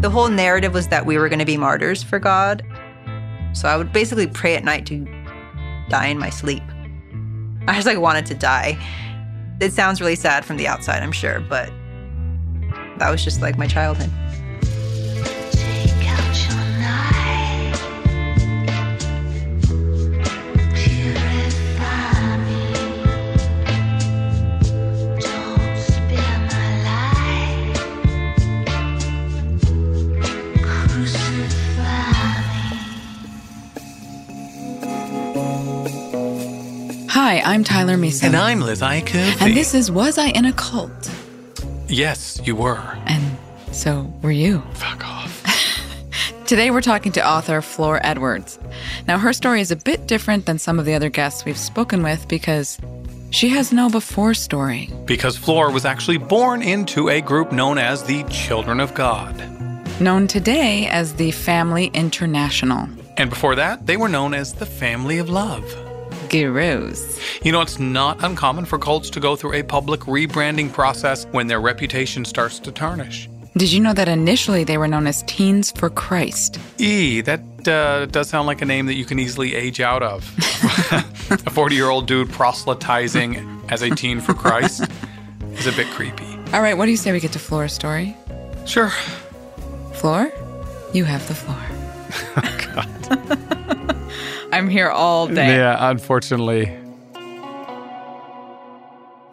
The whole narrative was that we were going to be martyrs for God. So I would basically pray at night to die in my sleep. I just like wanted to die. It sounds really sad from the outside, I'm sure, but that was just like my childhood. Hi, I'm Tyler Mason. And I'm Liz Iacuzzi. And this is Was I in a Cult? Yes, you were. And so were you. Fuck off. Today we're talking to author Flor Edwards. Now, her story is a bit different than some of the other guests we've spoken with because she has no before story. Because Flor was actually born into a group known as the Children of God. Known today as the Family International. And before that, they were known as the Family of Love. Gurus. You know, it's not uncommon for cults to go through a public rebranding process when their reputation starts to tarnish. Did you know that initially they were known as Teens for Christ? E, that uh, does sound like a name that you can easily age out of. a 40 year old dude proselytizing as a teen for Christ is a bit creepy. All right, what do you say we get to Flor's story? Sure. Flor, you have the floor. God. I'm here all day. Yeah, unfortunately.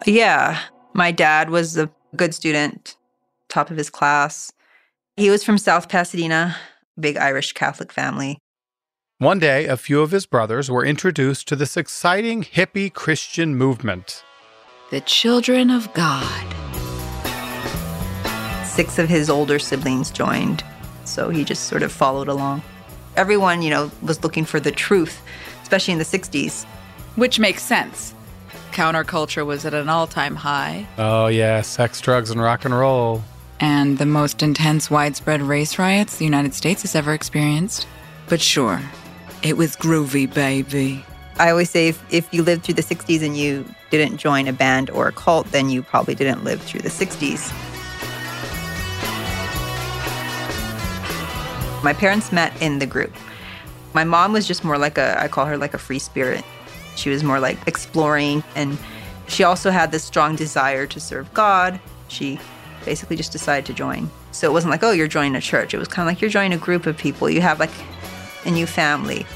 Yeah, my dad was a good student, top of his class. He was from South Pasadena, big Irish Catholic family. One day, a few of his brothers were introduced to this exciting hippie Christian movement. The Children of God. Six of his older siblings joined, so he just sort of followed along. Everyone, you know, was looking for the truth, especially in the 60s. Which makes sense. Counterculture was at an all time high. Oh, yeah, sex, drugs, and rock and roll. And the most intense widespread race riots the United States has ever experienced. But sure, it was groovy, baby. I always say if, if you lived through the 60s and you didn't join a band or a cult, then you probably didn't live through the 60s. My parents met in the group. My mom was just more like a, I call her like a free spirit. She was more like exploring, and she also had this strong desire to serve God. She basically just decided to join. So it wasn't like, oh, you're joining a church. It was kind of like you're joining a group of people. You have like a new family.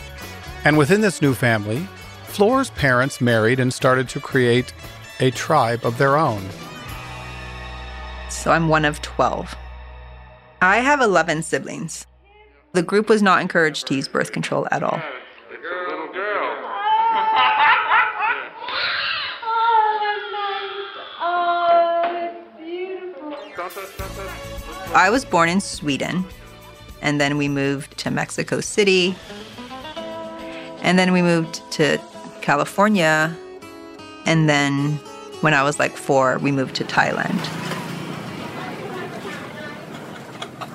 And within this new family, Flor's parents married and started to create a tribe of their own. So I'm one of 12. I have 11 siblings. The group was not encouraged to use birth control at all. I was born in Sweden, and then we moved to Mexico City, and then we moved to California, and then when I was like four, we moved to Thailand.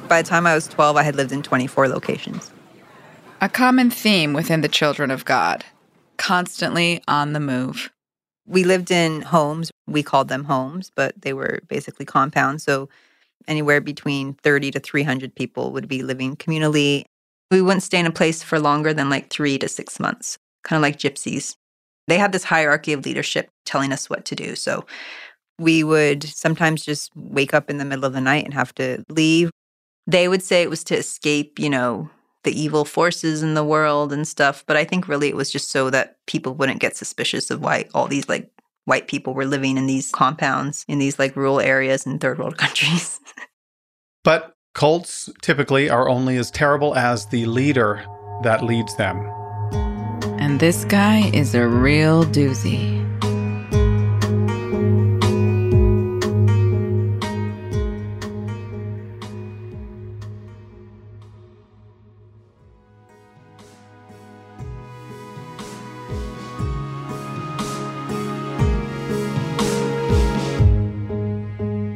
By the time I was 12, I had lived in 24 locations. A common theme within the Children of God constantly on the move. We lived in homes. We called them homes, but they were basically compounds. So anywhere between 30 to 300 people would be living communally. We wouldn't stay in a place for longer than like three to six months, kind of like gypsies. They had this hierarchy of leadership telling us what to do. So we would sometimes just wake up in the middle of the night and have to leave. They would say it was to escape, you know, the evil forces in the world and stuff. But I think really it was just so that people wouldn't get suspicious of why all these like white people were living in these compounds in these like rural areas in third world countries. But cults typically are only as terrible as the leader that leads them. And this guy is a real doozy.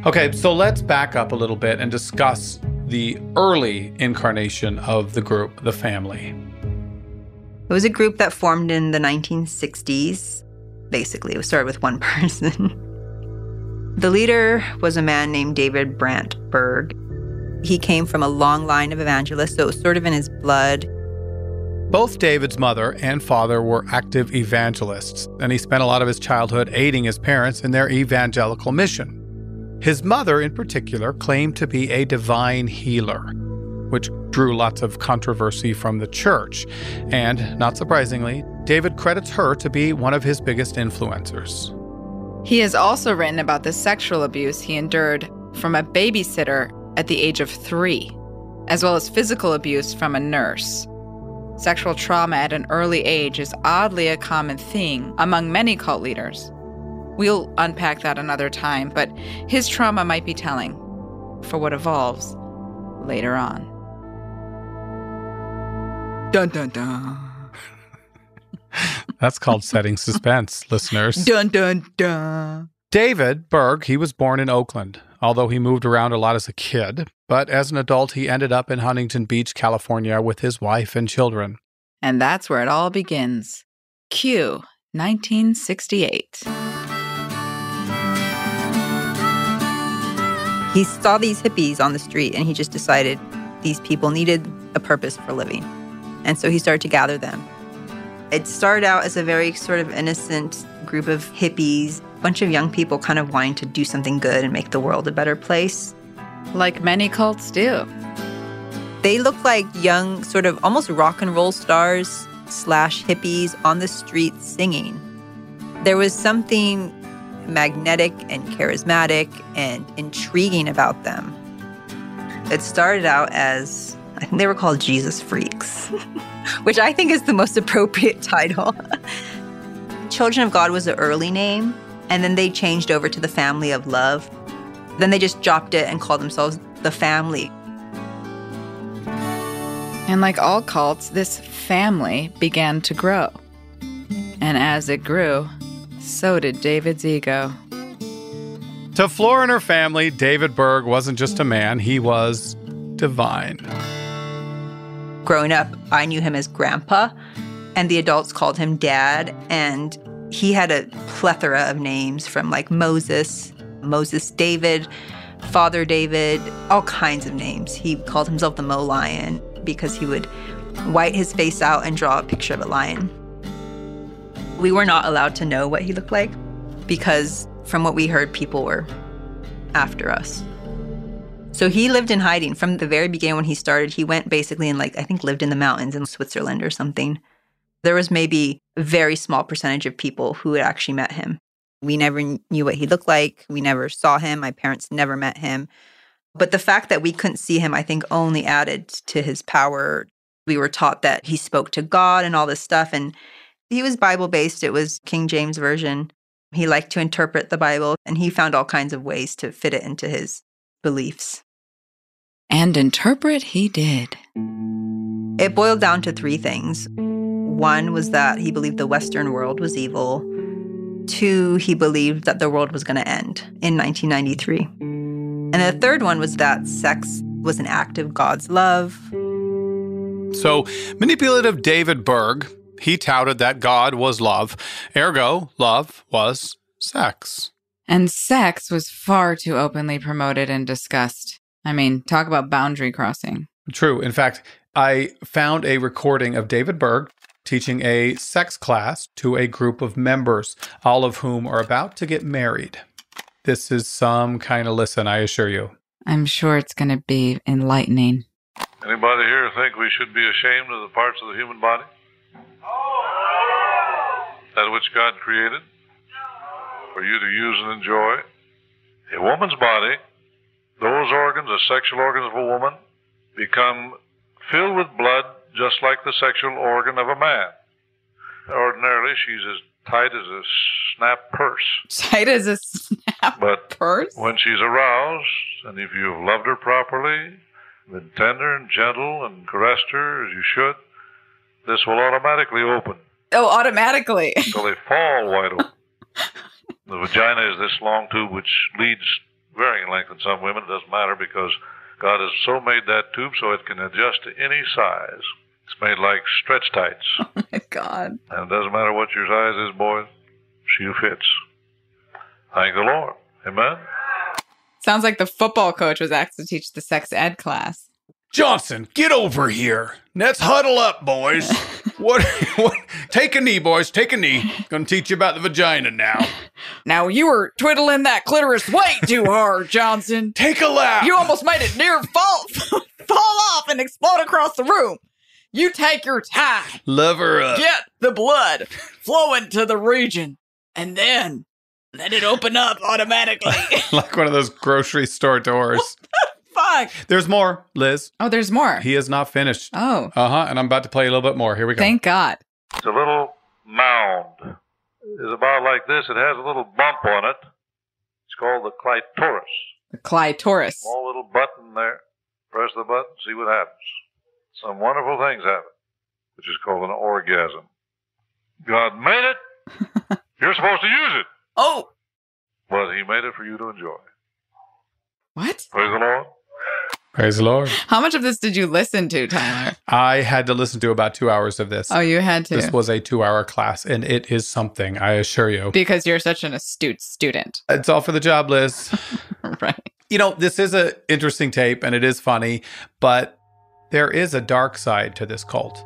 Okay, so let's back up a little bit and discuss the early incarnation of the group, the family. It was a group that formed in the 1960s. Basically, it started with one person. the leader was a man named David Brandt Berg. He came from a long line of evangelists, so it was sort of in his blood. Both David's mother and father were active evangelists, and he spent a lot of his childhood aiding his parents in their evangelical mission. His mother, in particular, claimed to be a divine healer, which drew lots of controversy from the church. And, not surprisingly, David credits her to be one of his biggest influencers. He has also written about the sexual abuse he endured from a babysitter at the age of three, as well as physical abuse from a nurse. Sexual trauma at an early age is oddly a common thing among many cult leaders. We'll unpack that another time, but his trauma might be telling for what evolves later on. Dun dun dun. That's called setting suspense, listeners. Dun dun dun. David Berg, he was born in Oakland, although he moved around a lot as a kid. But as an adult, he ended up in Huntington Beach, California with his wife and children. And that's where it all begins. Q, 1968. He saw these hippies on the street and he just decided these people needed a purpose for living. And so he started to gather them. It started out as a very sort of innocent group of hippies, a bunch of young people kind of wanting to do something good and make the world a better place. Like many cults do. They looked like young, sort of almost rock and roll stars slash hippies on the street singing. There was something magnetic and charismatic and intriguing about them. It started out as, I think they were called Jesus Freaks, which I think is the most appropriate title. Children of God was the early name, and then they changed over to the Family of Love. Then they just dropped it and called themselves the Family. And like all cults, this family began to grow. And as it grew, so did David's ego. To Flora and her family, David Berg wasn't just a man, he was divine. Growing up, I knew him as Grandpa, and the adults called him Dad. And he had a plethora of names from like Moses, Moses David, Father David, all kinds of names. He called himself the Mo Lion because he would white his face out and draw a picture of a lion. We were not allowed to know what he looked like because, from what we heard, people were after us. So he lived in hiding from the very beginning when he started. He went basically and, like, I think lived in the mountains in Switzerland or something. There was maybe a very small percentage of people who had actually met him. We never knew what he looked like. We never saw him. My parents never met him. But the fact that we couldn't see him, I think, only added to his power. We were taught that he spoke to God and all this stuff. And he was Bible based, it was King James Version. He liked to interpret the Bible, and he found all kinds of ways to fit it into his beliefs. And interpret he did. It boiled down to three things. One was that he believed the Western world was evil. Two, he believed that the world was going to end in 1993. And the third one was that sex was an act of God's love. So, manipulative David Berg he touted that God was love, ergo, love was sex. And sex was far too openly promoted and discussed. I mean, talk about boundary crossing. True. In fact, I found a recording of David Berg teaching a sex class to a group of members, all of whom are about to get married. This is some kind of listen, I assure you. I'm sure it's going to be enlightening. Anybody here think we should be ashamed of the parts of the human body? That which God created for you to use and enjoy. A woman's body, those organs, the sexual organs of a woman, become filled with blood just like the sexual organ of a man. ordinarily she's as tight as a snap purse. Tight as a snap But purse. when she's aroused, and if you've loved her properly, been tender and gentle, and caressed her as you should, this will automatically open Oh, automatically. until they fall wide open. the vagina is this long tube which leads varying length in some women. It doesn't matter because God has so made that tube so it can adjust to any size. It's made like stretch tights. oh my God. And it doesn't matter what your size is, boys, she fits. Thank the Lord. Amen. Sounds like the football coach was asked to teach the sex ed class. Johnson, get over here. Let's huddle up, boys. what, what? Take a knee, boys. Take a knee. Gonna teach you about the vagina now. Now you were twiddling that clitoris way too hard, Johnson. Take a lap. You almost made it near fall fall off and explode across the room. You take your time. Lever up. Get the blood flowing to the region, and then let it open up automatically. like one of those grocery store doors. Fuck. There's more, Liz. Oh, there's more. He is not finished. Oh, Uh huh. And I'm about to play a little bit more. Here we go. thank God. It's a little mound. It's about like this. It has a little bump on it. It's called the clitoris. The clitoris. Small little button there. Press the button, see what happens. Some wonderful things happen, which is called an orgasm. God made it. You're supposed to use it, Oh, but He made it for you to enjoy. what? Praise the Lord. Praise the Lord. How much of this did you listen to, Tyler? I had to listen to about two hours of this. Oh, you had to. This was a two hour class, and it is something, I assure you. because you're such an astute student. It's all for the job, Liz. right. you know, this is an interesting tape and it is funny, but there is a dark side to this cult.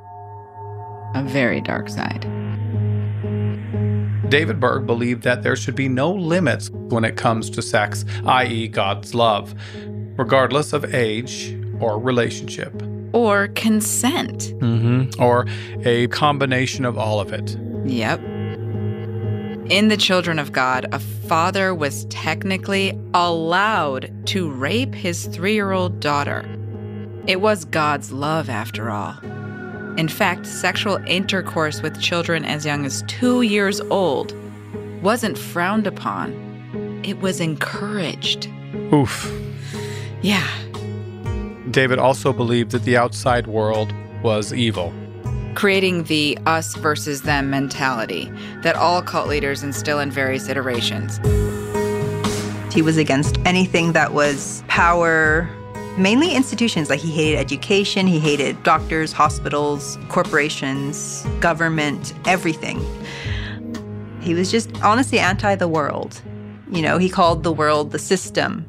A very dark side. David Berg believed that there should be no limits when it comes to sex, i.e., God's love, regardless of age or relationship, Or consent. mm-hmm. or a combination of all of it. Yep. In the children of God, a father was technically allowed to rape his three year old daughter. It was God's love, after all. In fact, sexual intercourse with children as young as two years old wasn't frowned upon, it was encouraged. Oof. Yeah, David also believed that the outside world was evil. creating the us versus them mentality that all cult leaders instill in various iterations. He was against anything that was power, mainly institutions. Like he hated education, he hated doctors, hospitals, corporations, government, everything. He was just honestly anti the world. You know, he called the world the system.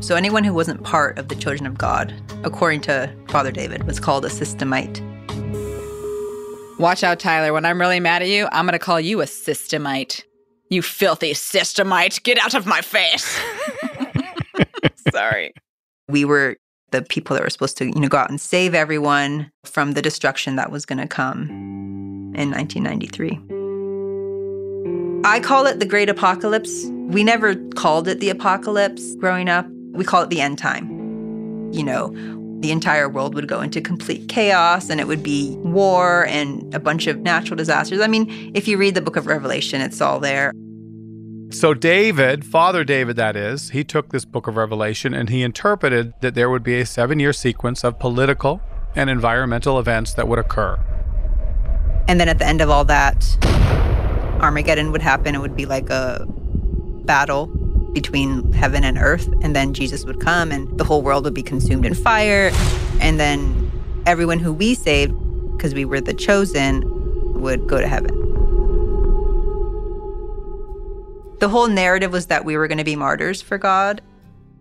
So anyone who wasn't part of the children of God, according to Father David, was called a systemite. Watch out, Tyler. When I'm really mad at you, I'm going to call you a systemite. You filthy systemite. Get out of my face. Sorry. we were the people that were supposed to, you know, go out and save everyone from the destruction that was going to come in 1993. I call it the Great Apocalypse. We never called it the apocalypse growing up. We call it the end time. You know, the entire world would go into complete chaos and it would be war and a bunch of natural disasters. I mean, if you read the book of Revelation, it's all there. So, David, Father David, that is, he took this book of Revelation and he interpreted that there would be a seven year sequence of political and environmental events that would occur. And then at the end of all that, Armageddon would happen. It would be like a battle between heaven and earth. And then Jesus would come and the whole world would be consumed in fire. And then everyone who we saved, because we were the chosen, would go to heaven. The whole narrative was that we were going to be martyrs for God.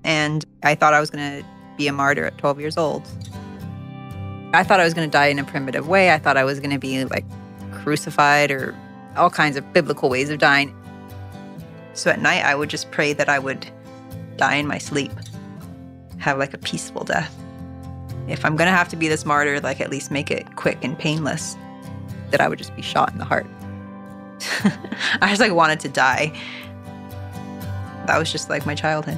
And I thought I was going to be a martyr at 12 years old. I thought I was going to die in a primitive way. I thought I was going to be like crucified or all kinds of biblical ways of dying. So at night, I would just pray that I would die in my sleep, have like a peaceful death. If I'm to have to be this martyr, like at least make it quick and painless, that I would just be shot in the heart. I just like wanted to die. That was just like my childhood.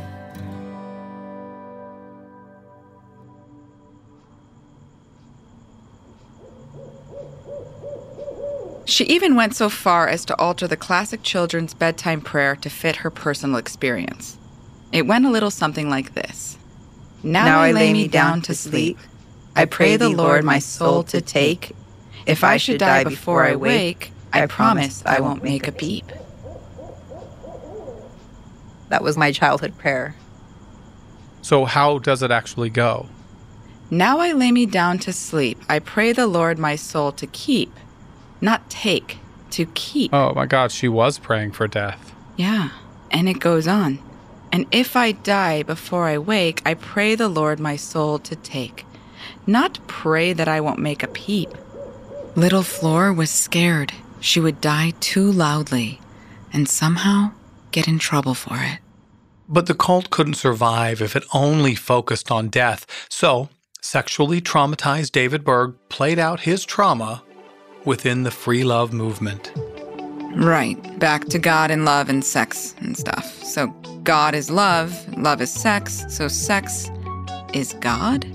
She even went so far as to alter the classic children's bedtime prayer to fit her personal experience. It went a little something like this Now, Now I lay me down to sleep. I pray the Lord my soul to take. If I should die before I wake, I promise I won't make a peep. That was my childhood prayer. So, how does it actually go? Now I lay me down to sleep. I pray the Lord my soul to keep, not take, to keep. Oh my God, she was praying for death. Yeah, and it goes on. And if I die before I wake, I pray the Lord my soul to take, not pray that I won't make a peep. Little Flor was scared she would die too loudly and somehow get in trouble for it. But the cult couldn't survive if it only focused on death. So, sexually traumatized David Berg played out his trauma within the free love movement. Right, back to God and love and sex and stuff. So God is love, love is sex, so sex is God?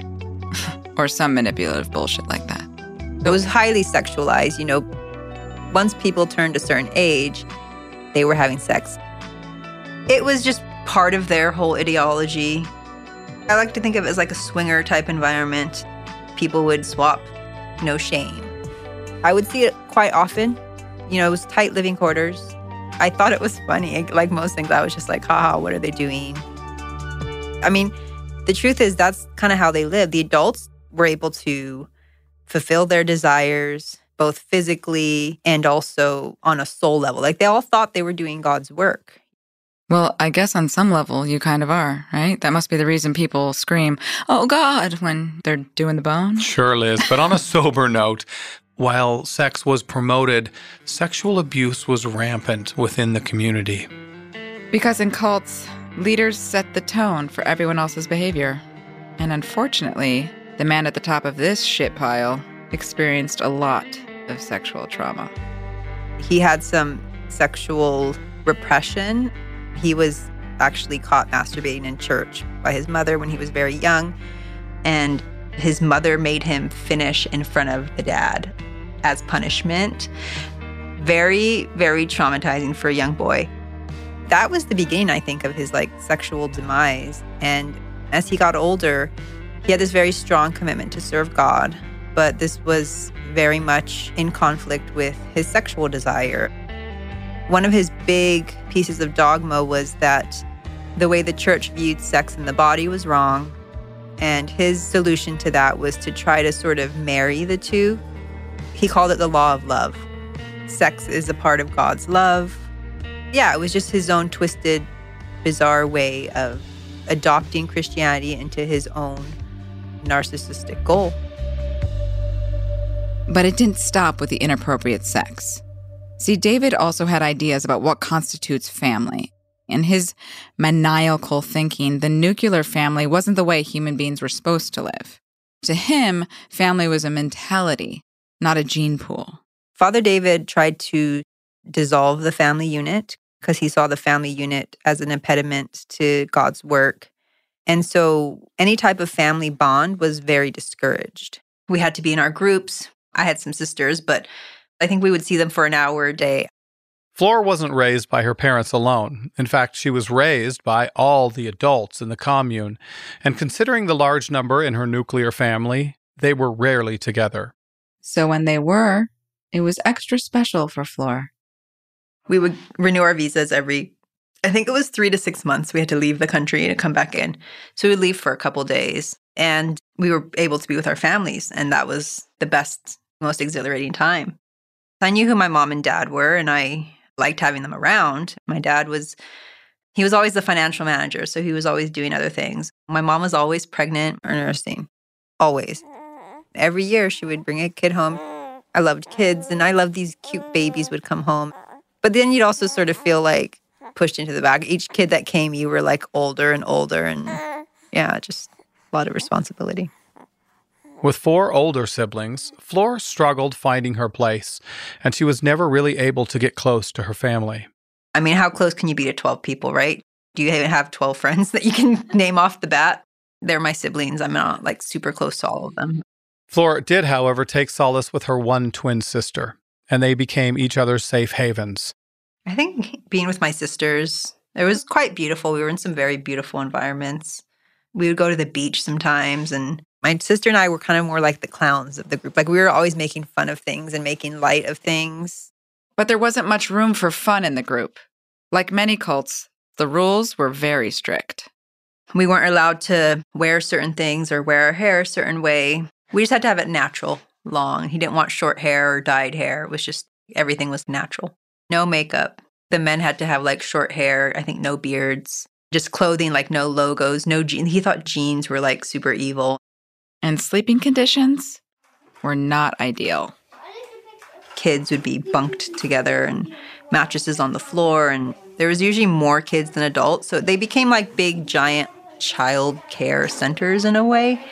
or some manipulative bullshit like that. It was highly sexualized. You know, once people turned a certain age, they were having sex. It was just part of their whole ideology. I like to think of it as like a swinger type environment. People would swap, no shame. I would see it quite often. You know, it was tight living quarters. I thought it was funny. Like most things, I was just like, haha, what are they doing? I mean, the truth is, that's kind of how they lived. The adults were able to fulfill their desires, both physically and also on a soul level. Like they all thought they were doing God's work. Well, I guess on some level you kind of are, right? That must be the reason people scream, oh God, when they're doing the bone. Sure, Liz. But on a sober note, while sex was promoted, sexual abuse was rampant within the community. Because in cults, leaders set the tone for everyone else's behavior. And unfortunately, the man at the top of this shit pile experienced a lot of sexual trauma. He had some sexual repression. He was actually caught masturbating in church by his mother when he was very young. And his mother made him finish in front of the dad as punishment. Very, very traumatizing for a young boy. That was the beginning, I think, of his like sexual demise. And as he got older, he had this very strong commitment to serve God, but this was very much in conflict with his sexual desire. One of his big pieces of dogma was that the way the church viewed sex in the body was wrong. And his solution to that was to try to sort of marry the two. He called it the law of love. Sex is a part of God's love. Yeah, it was just his own twisted, bizarre way of adopting Christianity into his own narcissistic goal. But it didn't stop with the inappropriate sex. See, David also had ideas about what constitutes family. In his maniacal thinking, the nuclear family wasn't the way human beings were supposed to live. To him, family was a mentality, not a gene pool. Father David tried to dissolve the family unit because he saw the family unit as an impediment to God's work. And so any type of family bond was very discouraged. We had to be in our groups. I had some sisters, but I think we would see them for an hour a day. Flora wasn't raised by her parents alone. In fact, she was raised by all the adults in the commune. And considering the large number in her nuclear family, they were rarely together. So when they were, it was extra special for Flora. We would renew our visas every, I think it was three to six months. We had to leave the country to come back in. So we'd leave for a couple days and we were able to be with our families. And that was the best, most exhilarating time. I knew who my mom and dad were and I liked having them around. My dad was he was always the financial manager, so he was always doing other things. My mom was always pregnant or nursing. Always. Every year she would bring a kid home. I loved kids and I loved these cute babies would come home. But then you'd also sort of feel like pushed into the back. Each kid that came, you were like older and older and yeah, just a lot of responsibility. With four older siblings, Flora struggled finding her place, and she was never really able to get close to her family. I mean, how close can you be to 12 people, right? Do you even have 12 friends that you can name off the bat? They're my siblings. I'm not like super close to all of them. Flora did, however, take solace with her one twin sister. and they became each other's safe havens. I think being with my sisters, it was quite beautiful. We were in some very beautiful environments. We would go to the beach sometimes, and my sister and I were kind of more like the clowns of the group. Like we were always making fun of things and making light of things. But there wasn't much room for fun in the group. Like many cults, the rules were very strict. We weren't allowed to wear certain things or wear our hair a certain way. We just had to have it natural, long. He didn't want short hair or dyed hair. It was just everything was natural. No makeup. The men had to have like short hair, I think no beards, just clothing like no logos, no jeans. He thought jeans were like super evil. And sleeping conditions were not ideal. Kids would be bunked together and mattresses on the floor and there was usually more kids than adults, so they became like big giant child care centers in a way.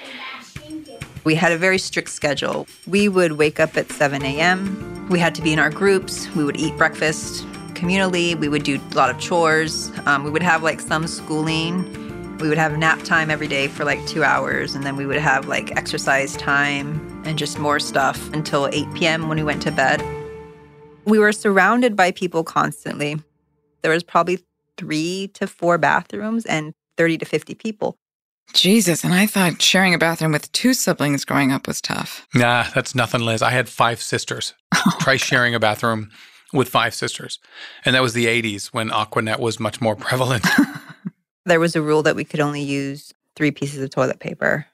We had a very strict schedule. We would wake up at 7 a.m. We had to be in our groups. We would eat breakfast communally. We would do a lot of chores. Um, we would have like some schooling. We would have nap time every day for like two hours. And then we would have like exercise time and just more stuff until 8 p.m. when we went to bed. We were surrounded by people constantly. There was probably three to four bathrooms and 30 to 50 people. Jesus, and I thought sharing a bathroom with two siblings growing up was tough. Nah, that's nothing, Liz. I had five sisters. Oh, Try sharing a bathroom with five sisters. And that was the 80s when Aqua Net was much more prevalent. There was a rule that we could only use three pieces of toilet paper.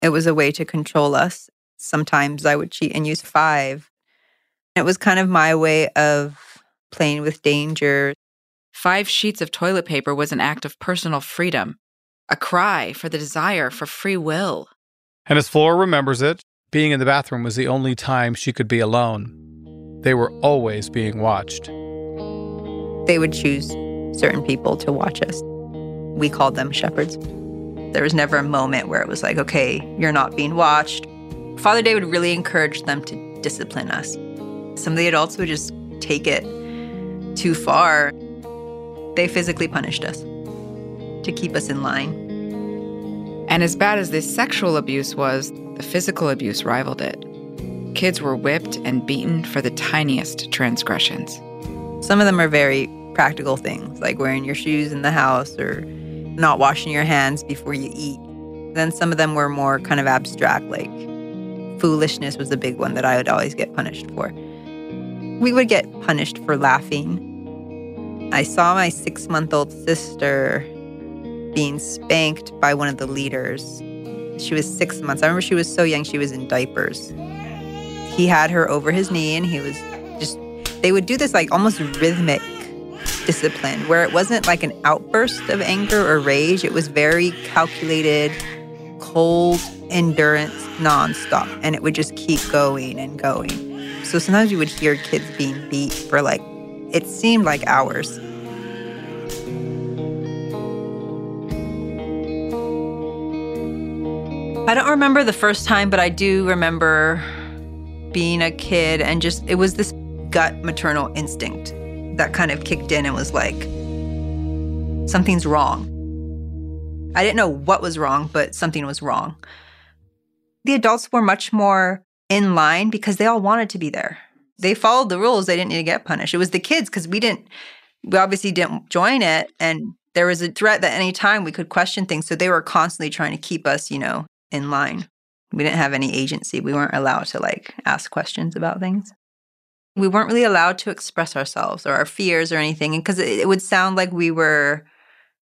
It was a way to control us. Sometimes I would cheat and use five. It was kind of my way of playing with danger. Five sheets of toilet paper was an act of personal freedom, a cry for the desire for free will. and as Flora remembers it, being in the bathroom was the only time she could be alone. They were always being watched. They would choose certain people to watch us. We called them shepherds. There was never a moment where it was like, okay, you're not being watched. Father David really encouraged them to discipline us. Some of the adults would just take it too far. They physically punished us to keep us in line. And as bad as this sexual abuse was, the physical abuse rivaled it. Kids were whipped and beaten for the tiniest transgressions. Some of them are very practical things, like wearing your shoes in the house or not washing your hands before you eat. Then some of them were more kind of abstract, like foolishness was a big one that I would always get punished for. We would get punished for laughing. I saw my six month old sister being spanked by one of the leaders. She was six months. I remember she was so young, she was in diapers. He had her over his knee and he was just, they would do this like almost rhythmic discipline where it wasn't like an outburst of anger or rage. It was very calculated, cold endurance nonstop. And it would just keep going and going. So sometimes you would hear kids being beat for like, it seemed like hours. I don't remember the first time, but I do remember being a kid and just, it was this gut maternal instinct that kind of kicked in and was like, something's wrong. I didn't know what was wrong, but something was wrong. The adults were much more in line because they all wanted to be there. They followed the rules, they didn't need to get punished. It was the kids because we didn't, we obviously didn't join it. And there was a threat that any time we could question things. So they were constantly trying to keep us, you know, in line. We didn't have any agency. We weren't allowed to like ask questions about things. We weren't really allowed to express ourselves or our fears or anything because it, it would sound like we were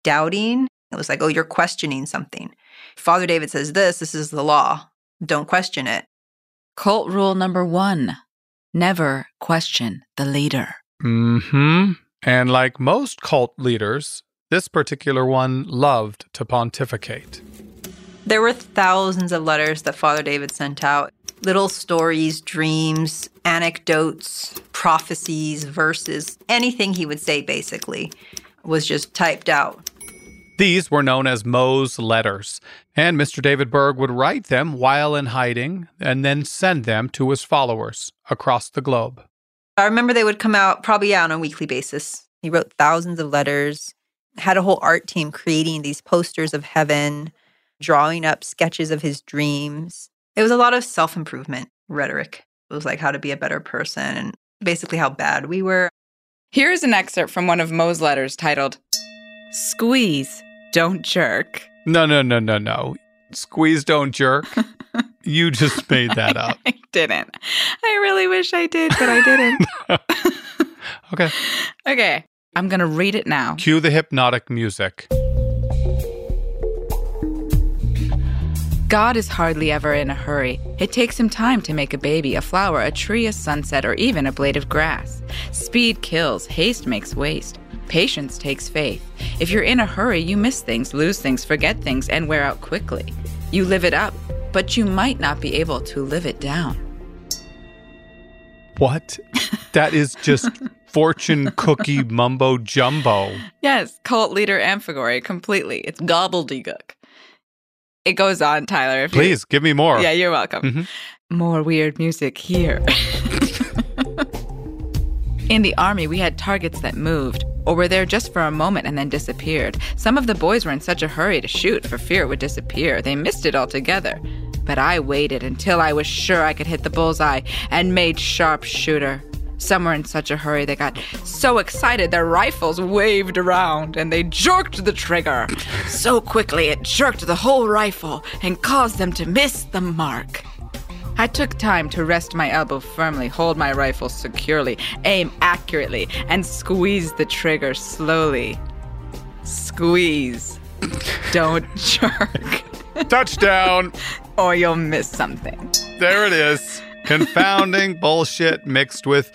doubting. It was like, oh, you're questioning something. Father David says this, this is the law. Don't question it. Cult rule number one never question the leader. Mm hmm. And like most cult leaders, this particular one loved to pontificate. There were thousands of letters that Father David sent out little stories, dreams, anecdotes, prophecies, verses, anything he would say basically was just typed out. These were known as Mo's letters, and Mr. David Berg would write them while in hiding and then send them to his followers across the globe. I remember they would come out probably yeah, on a weekly basis. He wrote thousands of letters, had a whole art team creating these posters of heaven, drawing up sketches of his dreams. It was a lot of self improvement rhetoric. It was like how to be a better person and basically how bad we were. Here's an excerpt from one of Mo's letters titled Squeeze, Don't Jerk. No, no, no, no, no. Squeeze, don't jerk. you just made that up. I didn't. I really wish I did, but I didn't. Okay. okay, I'm going to read it now. Cue the hypnotic music. God is hardly ever in a hurry. It takes him time to make a baby, a flower, a tree, a sunset, or even a blade of grass. Speed kills, haste makes waste. Patience takes faith. If you're in a hurry, you miss things, lose things, forget things, and wear out quickly. You live it up, but you might not be able to live it down. What? That is just fortune cookie mumbo jumbo. Yes, cult leader Amphigory, completely. It's gobbledygook. It goes on, Tyler. If you- Please give me more. Yeah, you're welcome. Mhm. More weird music here. In the army, we had targets that moved or were there just for a moment and then disappeared. Some of the boys were in such a hurry to shoot for fear it would disappear. They missed it altogether. But I waited until I was sure I could hit the bullseye and made sharpshooter. Some were in such a hurry they got so excited their rifles waved around and they jerked the trigger. So quickly it jerked the whole rifle and caused them to miss the mark. I took time to rest my elbow firmly, hold my rifle securely, aim accurately, and squeeze the trigger slowly. Squeeze. Don't jerk, Touchdown. or you'll miss something. There it is. Confounding bullshit mixed with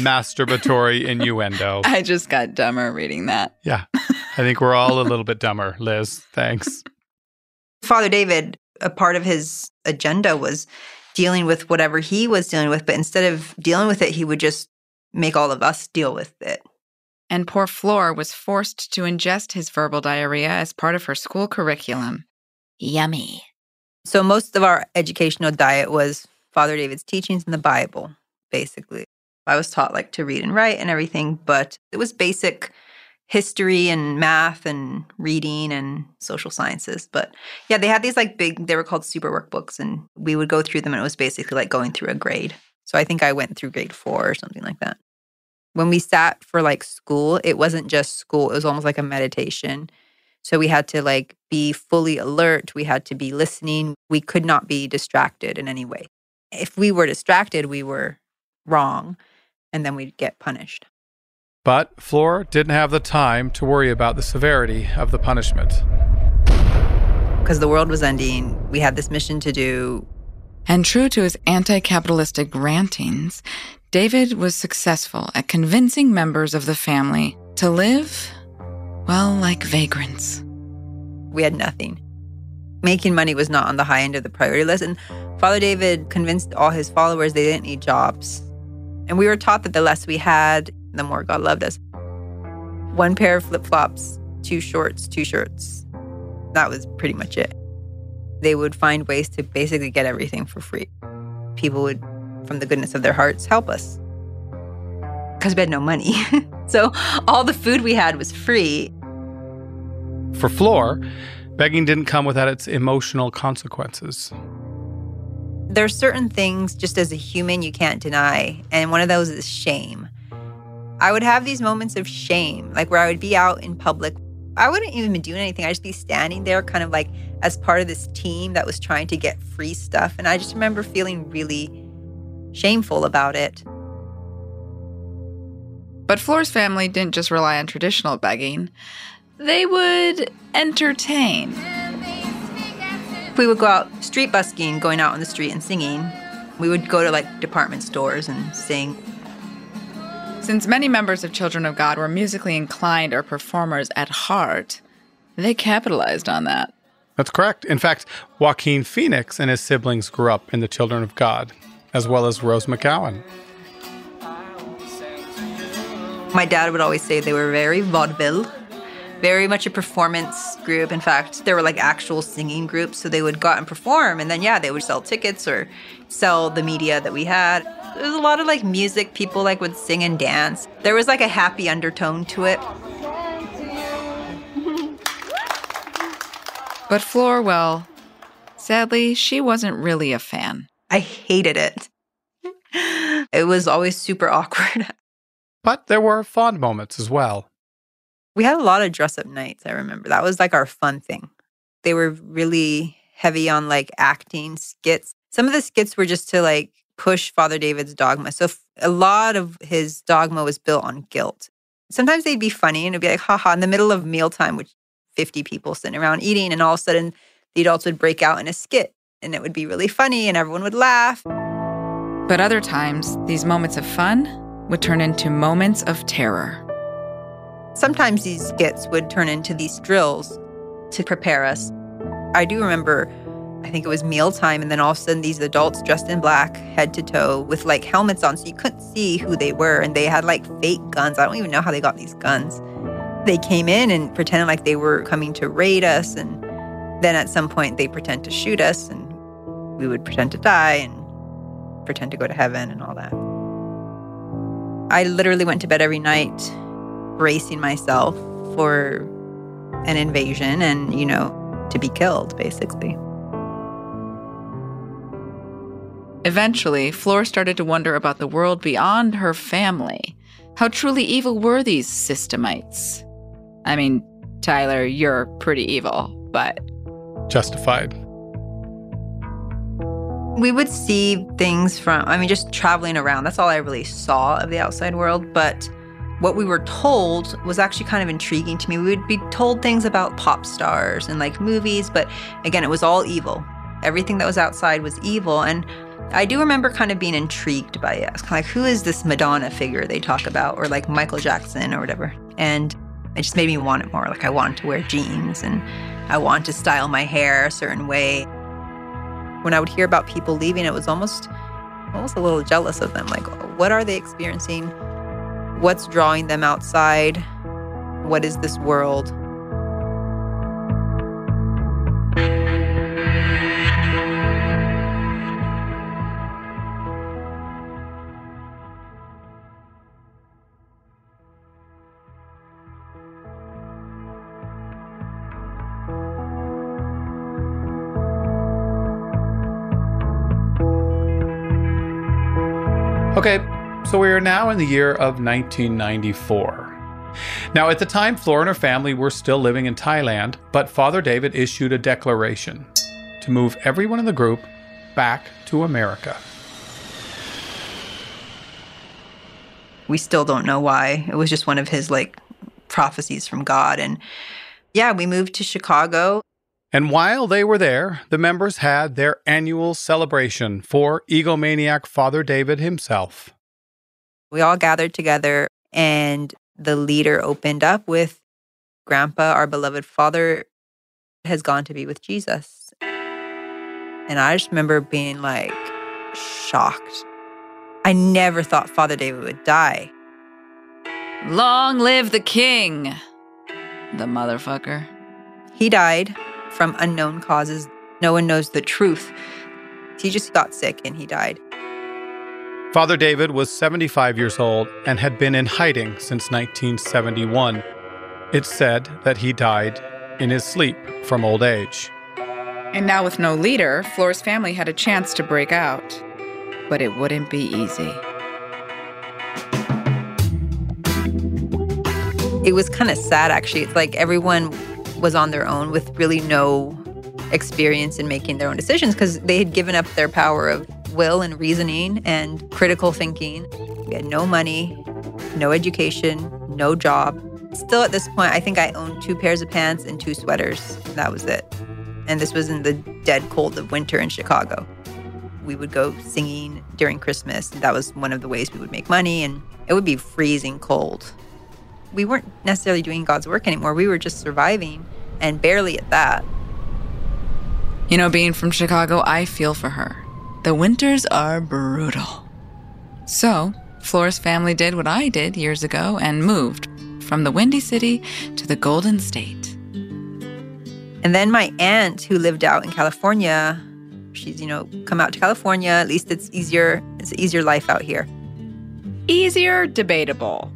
masturbatory innuendo. I just got dumber reading that. Yeah. I think we're all a little bit dumber, Liz. Thanks. Father David, a part of his agenda was dealing with whatever he was dealing with, but instead of dealing with it, he would just make all of us deal with it. And poor Flora was forced to ingest his verbal diarrhea as part of her school curriculum. Yummy. So most of our educational diet was Father David's teachings in the Bible, basically. I was taught like to read and write and everything, but it was basic history and math and reading and social sciences. But yeah, they had these like big, they were called super workbooks, and we would go through them, and it was basically like going through a grade. So I think I went through grade four or something like that. When we sat for like school, it wasn't just school, it was almost like a meditation. So we had to like be fully alert. We had to be listening. We could not be distracted in any way. If we were distracted, we were wrong and then we'd get punished. But Flor didn't have the time to worry about the severity of the punishment. Because the world was ending, we had this mission to do. And true to his anti capitalistic rantings, David was successful at convincing members of the family to live, well, like vagrants. We had nothing. Making money was not on the high end of the priority list. And Father David convinced all his followers they didn't need jobs. And we were taught that the less we had, the more God loved us. One pair of flip flops, two shorts, two shirts. That was pretty much it. They would find ways to basically get everything for free. People would, from the goodness of their hearts, help us. Because we had no money. so all the food we had was free. For Flor, begging didn't come without its emotional consequences. There's certain things just as a human you can't deny. And one of those is shame. I would have these moments of shame, like where I would be out in public. I wouldn't even be doing anything. I'd just be standing there, kind of like as part of this team that was trying to get free stuff. And I just remember feeling really shameful about it. But Flor's family didn't just rely on traditional begging, they would entertain. We would go out street busking, going out on the street and singing. We would go to like department stores and sing. Since many members of Children of God were musically inclined or performers at heart, they capitalized on that. That's correct. In fact, Joaquin Phoenix and his siblings grew up in the Children of God, as well as Rose McGowan. My dad would always say they were very vaudeville, very much a performance group. In fact, there were like actual singing groups, so they would go out and perform, and then yeah, they would sell tickets or sell the media that we had. There was a lot of like music. People like would sing and dance. There was like a happy undertone to it. But Flor, well, sadly, she wasn't really a fan. I hated it. It was always super awkward. But there were fond moments as well. We had a lot of dress up nights, I remember. That was like our fun thing. They were really heavy on like acting skits. Some of the skits were just to like push Father David's dogma. So a lot of his dogma was built on guilt. Sometimes they'd be funny and it'd be like, haha, in the middle of mealtime, which 50 people sitting around eating, and all of a sudden the adults would break out in a skit and it would be really funny and everyone would laugh. But other times, these moments of fun would turn into moments of terror. Sometimes these skits would turn into these drills to prepare us. I do remember, I think it was mealtime, and then all of a sudden these adults dressed in black, head to toe, with like helmets on, so you couldn't see who they were, and they had like fake guns. I don't even know how they got these guns. They came in and pretended like they were coming to raid us, and then at some point they pretend to shoot us, and we would pretend to die and pretend to go to heaven and all that. I literally went to bed every night bracing myself for an invasion and, you know, to be killed, basically. Eventually, Flor started to wonder about the world beyond her family. How truly evil were these systemites? I mean, Tyler, you're pretty evil, but Justified. We would see things from, I mean, just traveling around. That's all I really saw of the outside world. But what we were told was actually kind of intriguing to me. We would be told things about pop stars and like movies, but again, it was all evil. Everything that was outside was evil. And I do remember kind of being intrigued by it. Kind of like, who is this Madonna figure they talk about, or like Michael Jackson or whatever? And it just made me want it more. Like, I wanted to wear jeans and I want to style my hair a certain way. When I would hear about people leaving, it was almost almost a little jealous of them. Like, what are they experiencing? What's drawing them outside? What is this world? So we are now in the year of 1994. Now, at the time, Flora and her family were still living in Thailand, but Father David issued a declaration to move everyone in the group back to America. We still don't know why. It was just one of his like prophecies from God. And yeah, we moved to Chicago. And while they were there, the members had their annual celebration for egomaniac Father David himself. We all gathered together and the leader opened up with Grandpa, our beloved father, has gone to be with Jesus. And I just remember being like shocked. I never thought Father David would die. long live the king! The motherfucker. He died from unknown causes. No one knows the truth. He just got sick and he died. Father David was 75 years old and had been in hiding since 1971. It's said that he died in his sleep from old age. And now, with no leader, Flor's family had a chance to break out. But it wouldn't be easy. It was kind of sad, actually. It's like everyone was on their own with really no experience in making their own decisions because they had given up their power of will and reasoning and critical thinking. We had no money, no education, no job. Still, at this point, I think I owned two pairs of pants and two sweaters. That was it. And this was in the dead cold of winter in Chicago. We would go singing during Christmas. That was one of the ways we would make money, and it would be freezing cold. We weren't necessarily doing God's work anymore. We were just surviving, and barely at that. You know, being from Chicago, I feel for her. The winters are brutal. So, Flora's family did what I did years ago and moved from the Windy City to the Golden State. And then my aunt, who lived out in California, she's, you know, come out to California. At least it's easier. It's an easier life out here. Easier, debatable.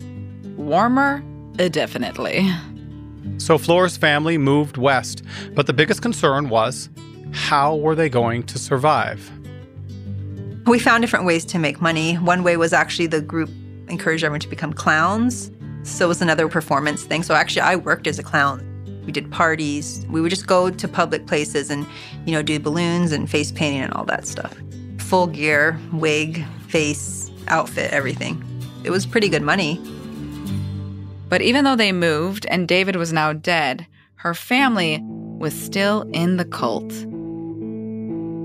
Warmer, uh, definitely. So Flora's family moved west, but the biggest concern was how were they going to survive? We found different ways to make money. One way was actually the group encouraged everyone to become clowns. So it was another performance thing. So actually, I worked as a clown. We did parties. We would just go to public places and, you know, do balloons and face painting and all that stuff. Full gear, wig, face, outfit, everything. It was pretty good money. But even though they moved and David was now dead, her family was still in the cult.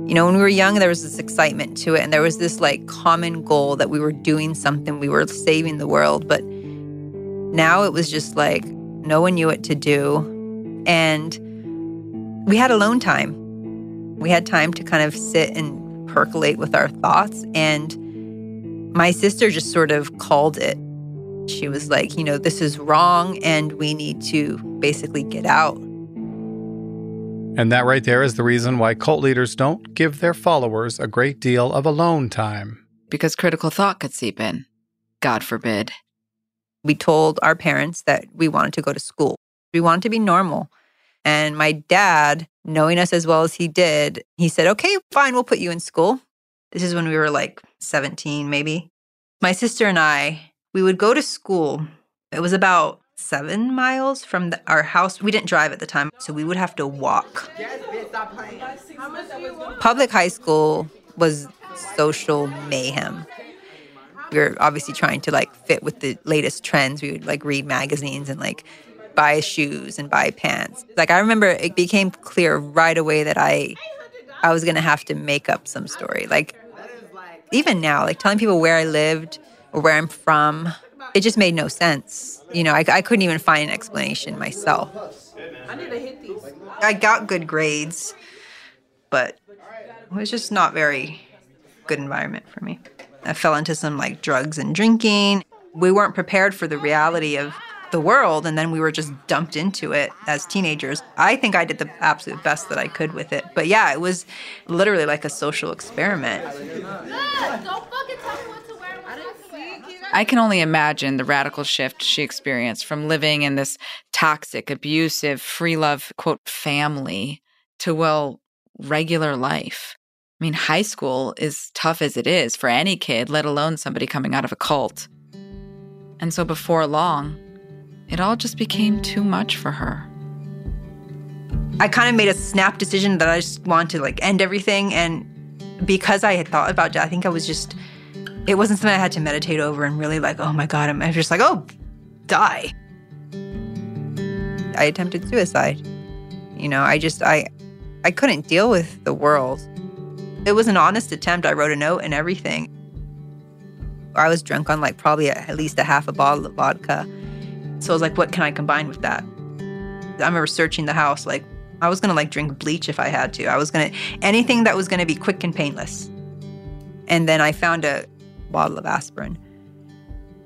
You know, when we were young, there was this excitement to it, and there was this like common goal that we were doing something, we were saving the world. But now it was just like no one knew what to do. And we had alone time. We had time to kind of sit and percolate with our thoughts. And my sister just sort of called it. She was like, you know, this is wrong, and we need to basically get out. And that right there is the reason why cult leaders don't give their followers a great deal of alone time. Because critical thought could seep in. God forbid. We told our parents that we wanted to go to school. We wanted to be normal. And my dad, knowing us as well as he did, he said, okay, fine, we'll put you in school. This is when we were like 17, maybe. My sister and I, we would go to school. It was about seven miles from the, our house. We didn't drive at the time, so we would have to walk. Public high school was social mayhem we were obviously trying to like fit with the latest trends. We would like read magazines and like buy shoes and buy pants. Like I remember it became clear right away that I I was going to have to make up some story. Like even now, like telling people where I lived or where I'm from, it just made no sense. You know, I, I couldn't even find an explanation myself. I got good grades, but it was just not very good environment for me. I fell into some like drugs and drinking. We weren't prepared for the reality of the world and then we were just dumped into it as teenagers. I think I did the absolute best that I could with it. But yeah, it was literally like a social experiment. I can only imagine the radical shift she experienced from living in this toxic, abusive, free love, quote, family to, well, regular life. I mean, high school is tough as it is for any kid, let alone somebody coming out of a cult. And so before long, it all just became too much for her. I kind of made a snap decision that I just wanted to like end everything. And because I had thought about it, I think I was just, it wasn't something I had to meditate over and really like, oh my God, I'm just like, oh, die. I attempted suicide. You know, I just, I, I couldn't deal with the world. It was an honest attempt. I wrote a note and everything. I was drunk on like probably at least a half a bottle of vodka. So I was like, what can I combine with that? I remember searching the house, like, I was gonna like drink bleach if I had to. I was gonna, anything that was gonna be quick and painless. And then I found a bottle of aspirin.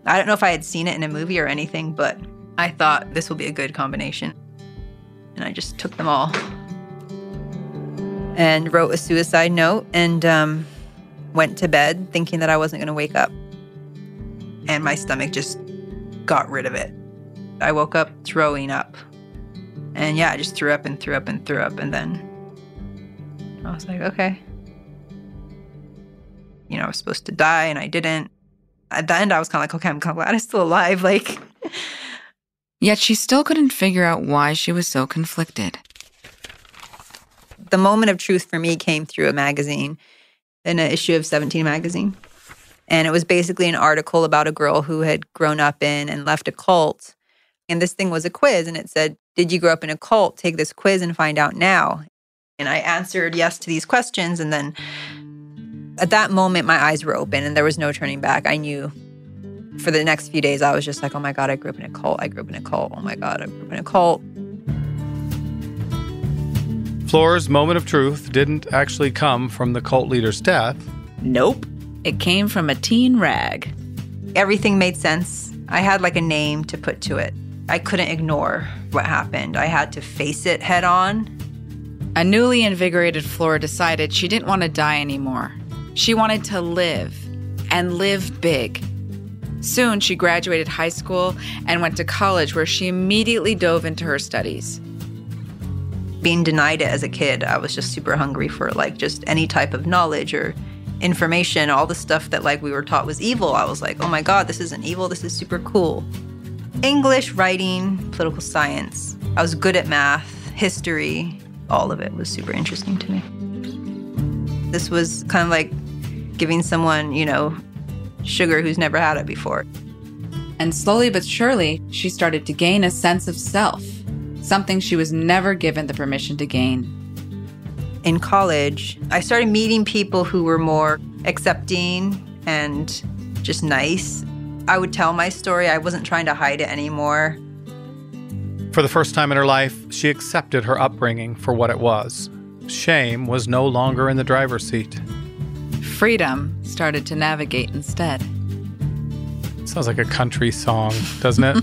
I don't know if I had seen it in a movie or anything, but I thought this will be a good combination. And I just took them all and wrote a suicide note and um, went to bed thinking that I wasn't going to wake up. And my stomach just got rid of it. I woke up throwing up. And yeah, I just threw up and threw up and threw up. And then I was like, okay. You know, I was supposed to die and I didn't. At the end, I was kind of like, okay, I'm kind of glad I'm still alive. Like, Yet she still couldn't figure out why she was so conflicted the moment of truth for me came through a magazine, in an issue of 17 magazine. And it was basically an article about a girl who had grown up in and left a cult. And this thing was a quiz, and it said, Did you grow up in a cult? Take this quiz and find out now. And I answered yes to these questions. And then at that moment, my eyes were open and there was no turning back. I knew for the next few days, I was just like, Oh my God, I grew up in a cult. I grew up in a cult. Oh my God, I grew up in a cult. Flora's moment of truth didn't actually come from the cult leader's death. Nope. It came from a teen rag. Everything made sense. I had like a name to put to it. I couldn't ignore what happened. I had to face it head on. A newly invigorated Flora decided she didn't want to die anymore. She wanted to live and live big. Soon, she graduated high school and went to college where she immediately dove into her studies being denied it as a kid, I was just super hungry for like just any type of knowledge or information, all the stuff that like we were taught was evil. I was like, oh my God, this isn't evil. This is super cool. English, writing, political science. I was good at math, history. All of it was super interesting to me. This was kind of like giving someone, you know, sugar who's never had it before. And slowly but surely, she started to gain a sense of self, something she was never given the permission to gain. In college, I started meeting people who were more accepting and just nice. I would tell my story, I wasn't trying to hide it anymore. For the first time in her life, she accepted her upbringing for what it was. Shame was no longer in the driver's seat. Freedom started to navigate instead. Sounds like a country song, doesn't it?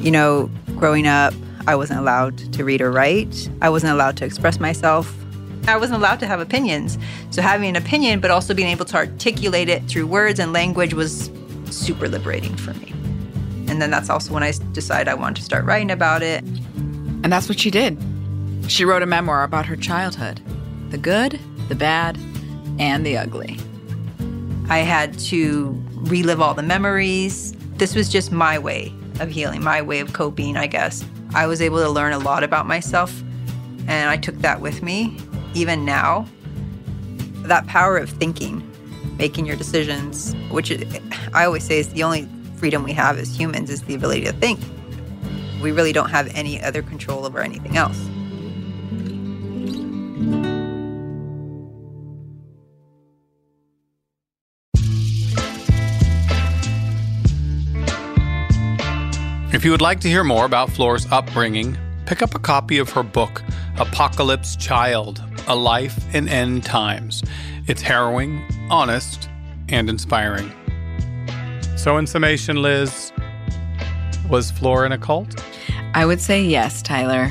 you know, growing up, I wasn't allowed to read or write. I wasn't allowed to express myself. I wasn't allowed to have opinions. So having an opinion, but also being able to articulate it through words and language was super liberating for me. And then that's also when I decided I wanted to start writing about it. And that's what she did. She wrote a memoir about her childhood the good, the bad, and the ugly. I had to relive all the memories. This was just my way of healing, my way of coping, I guess. I was able to learn a lot about myself, and I took that with me, even now. That power of thinking, making your decisions, which I always say is the only freedom we have as humans, is the ability to think. We really don't have any other control over anything else. If you would like to hear more about Flor's upbringing, pick up a copy of her book, Apocalypse Child A Life in End Times. It's harrowing, honest, and inspiring. So, in summation, Liz, was Flor in a cult? I would say yes, Tyler.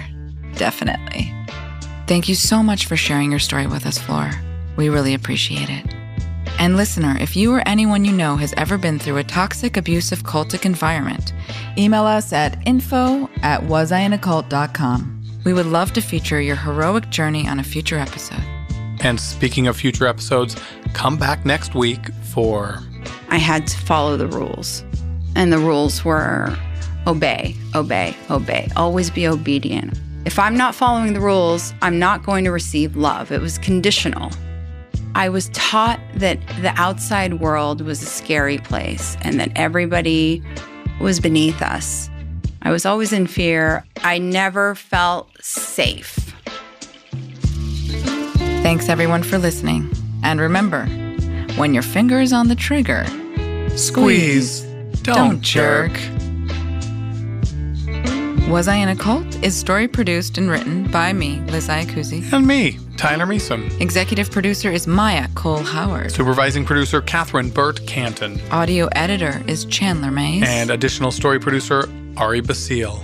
Definitely. Thank you so much for sharing your story with us, Flor. We really appreciate it. And listener, if you or anyone you know has ever been through a toxic, abusive, cultic environment, email us at info at wasiinacult.com. We would love to feature your heroic journey on a future episode. And speaking of future episodes, come back next week for. I had to follow the rules. And the rules were obey, obey, obey, always be obedient. If I'm not following the rules, I'm not going to receive love. It was conditional. I was taught that the outside world was a scary place and that everybody was beneath us. I was always in fear. I never felt safe. Thanks everyone for listening. And remember, when your finger is on the trigger, squeeze, don't, don't jerk. jerk. Was I in a Cult is story produced and written by me, Liz Iacuzzi. And me, Tyler Measom. Executive producer is Maya Cole Howard. Supervising producer Catherine Burt Canton. Audio editor is Chandler Mays. And additional story producer Ari Basile.